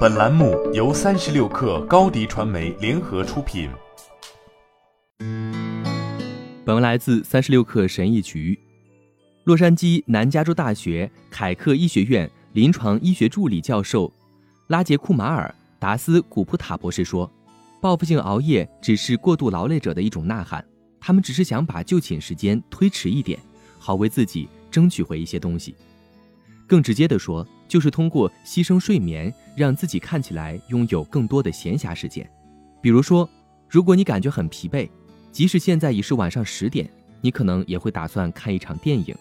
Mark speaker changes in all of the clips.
Speaker 1: 本栏目由三十六氪高低传媒联合出品。
Speaker 2: 本文来自三十六氪神译局。洛杉矶南加州大学凯克医学院临床医学助理教授拉杰库马尔·达斯古普塔博士说：“报复性熬夜只是过度劳累者的一种呐喊，他们只是想把就寝时间推迟一点，好为自己争取回一些东西。更直接的说，就是通过牺牲睡眠，让自己看起来拥有更多的闲暇时间。比如说，如果你感觉很疲惫，即使现在已是晚上十点，你可能也会打算看一场电影。”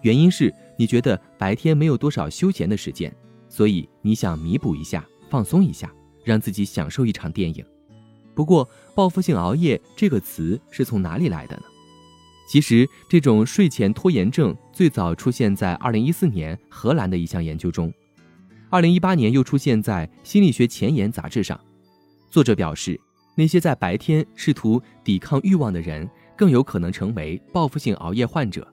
Speaker 2: 原因是你觉得白天没有多少休闲的时间，所以你想弥补一下，放松一下，让自己享受一场电影。不过，报复性熬夜这个词是从哪里来的呢？其实，这种睡前拖延症最早出现在2014年荷兰的一项研究中，2018年又出现在《心理学前沿》杂志上。作者表示，那些在白天试图抵抗欲望的人，更有可能成为报复性熬夜患者。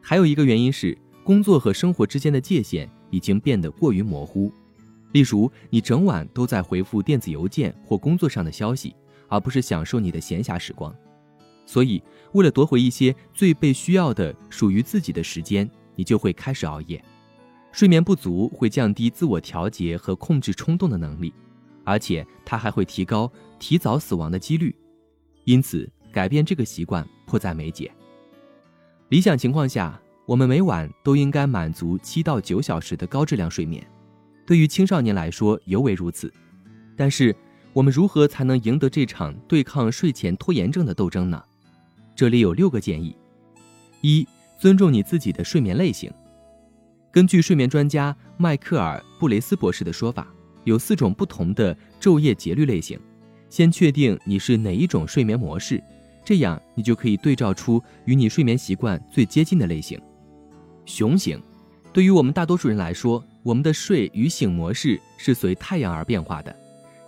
Speaker 2: 还有一个原因是，工作和生活之间的界限已经变得过于模糊。例如，你整晚都在回复电子邮件或工作上的消息，而不是享受你的闲暇时光。所以，为了夺回一些最被需要的属于自己的时间，你就会开始熬夜。睡眠不足会降低自我调节和控制冲动的能力，而且它还会提高提早死亡的几率。因此，改变这个习惯迫在眉睫。理想情况下，我们每晚都应该满足七到九小时的高质量睡眠，对于青少年来说尤为如此。但是，我们如何才能赢得这场对抗睡前拖延症的斗争呢？这里有六个建议：一、尊重你自己的睡眠类型。根据睡眠专家迈克尔·布雷斯博士的说法，有四种不同的昼夜节律类型。先确定你是哪一种睡眠模式。这样，你就可以对照出与你睡眠习惯最接近的类型。熊型，对于我们大多数人来说，我们的睡与醒模式是随太阳而变化的，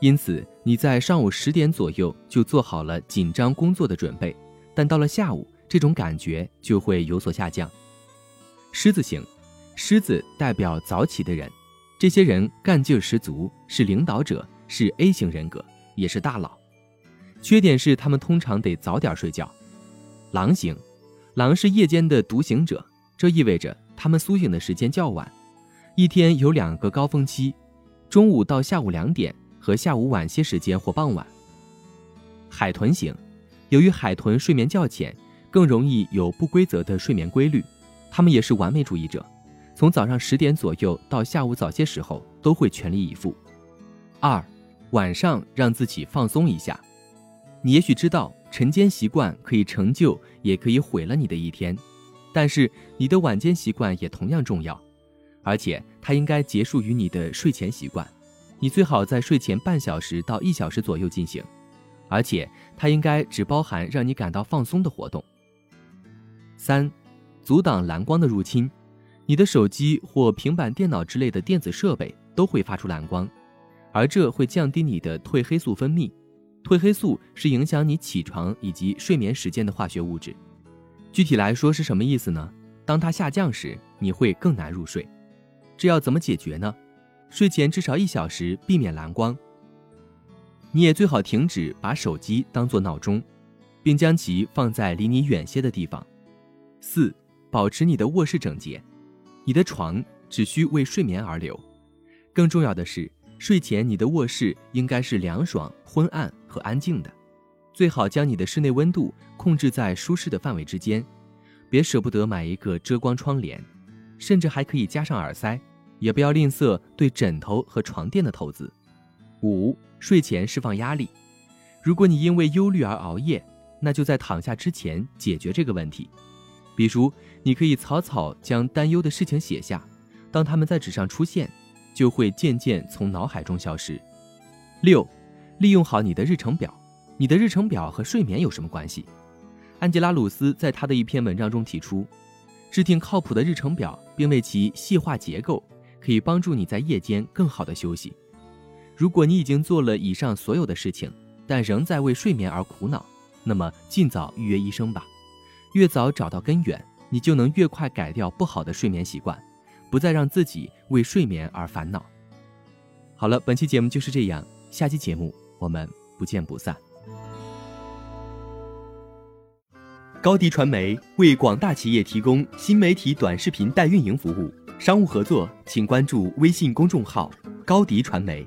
Speaker 2: 因此你在上午十点左右就做好了紧张工作的准备，但到了下午，这种感觉就会有所下降。狮子型，狮子代表早起的人，这些人干劲十足，是领导者，是 A 型人格，也是大佬。缺点是他们通常得早点睡觉。狼型，狼是夜间的独行者，这意味着他们苏醒的时间较晚。一天有两个高峰期，中午到下午两点和下午晚些时间或傍晚。海豚型，由于海豚睡眠较浅，更容易有不规则的睡眠规律。他们也是完美主义者，从早上十点左右到下午早些时候都会全力以赴。二，晚上让自己放松一下。你也许知道，晨间习惯可以成就，也可以毁了你的一天。但是，你的晚间习惯也同样重要，而且它应该结束于你的睡前习惯。你最好在睡前半小时到一小时左右进行，而且它应该只包含让你感到放松的活动。三，阻挡蓝光的入侵。你的手机或平板电脑之类的电子设备都会发出蓝光，而这会降低你的褪黑素分泌。褪黑素是影响你起床以及睡眠时间的化学物质。具体来说是什么意思呢？当它下降时，你会更难入睡。这要怎么解决呢？睡前至少一小时避免蓝光。你也最好停止把手机当作闹钟，并将其放在离你远些的地方。四，保持你的卧室整洁。你的床只需为睡眠而留。更重要的是。睡前，你的卧室应该是凉爽、昏暗和安静的，最好将你的室内温度控制在舒适的范围之间。别舍不得买一个遮光窗帘，甚至还可以加上耳塞。也不要吝啬对枕头和床垫的投资。五、睡前释放压力。如果你因为忧虑而熬夜，那就在躺下之前解决这个问题。比如，你可以草草将担忧的事情写下，当它们在纸上出现。就会渐渐从脑海中消失。六，利用好你的日程表。你的日程表和睡眠有什么关系？安吉拉·鲁斯在他的一篇文章中提出，制定靠谱的日程表，并为其细化结构，可以帮助你在夜间更好的休息。如果你已经做了以上所有的事情但仍在为睡眠而苦恼那么尽早预约医生吧。越早找到根源你就能越快改掉不好的睡眠习惯不再让自己为睡眠而烦恼。好了本期节目就是这样下期节目我们不见不散。高迪传媒为广大企业提供新媒体短视频代运营服务商务合作请关注微信公众号高迪传媒。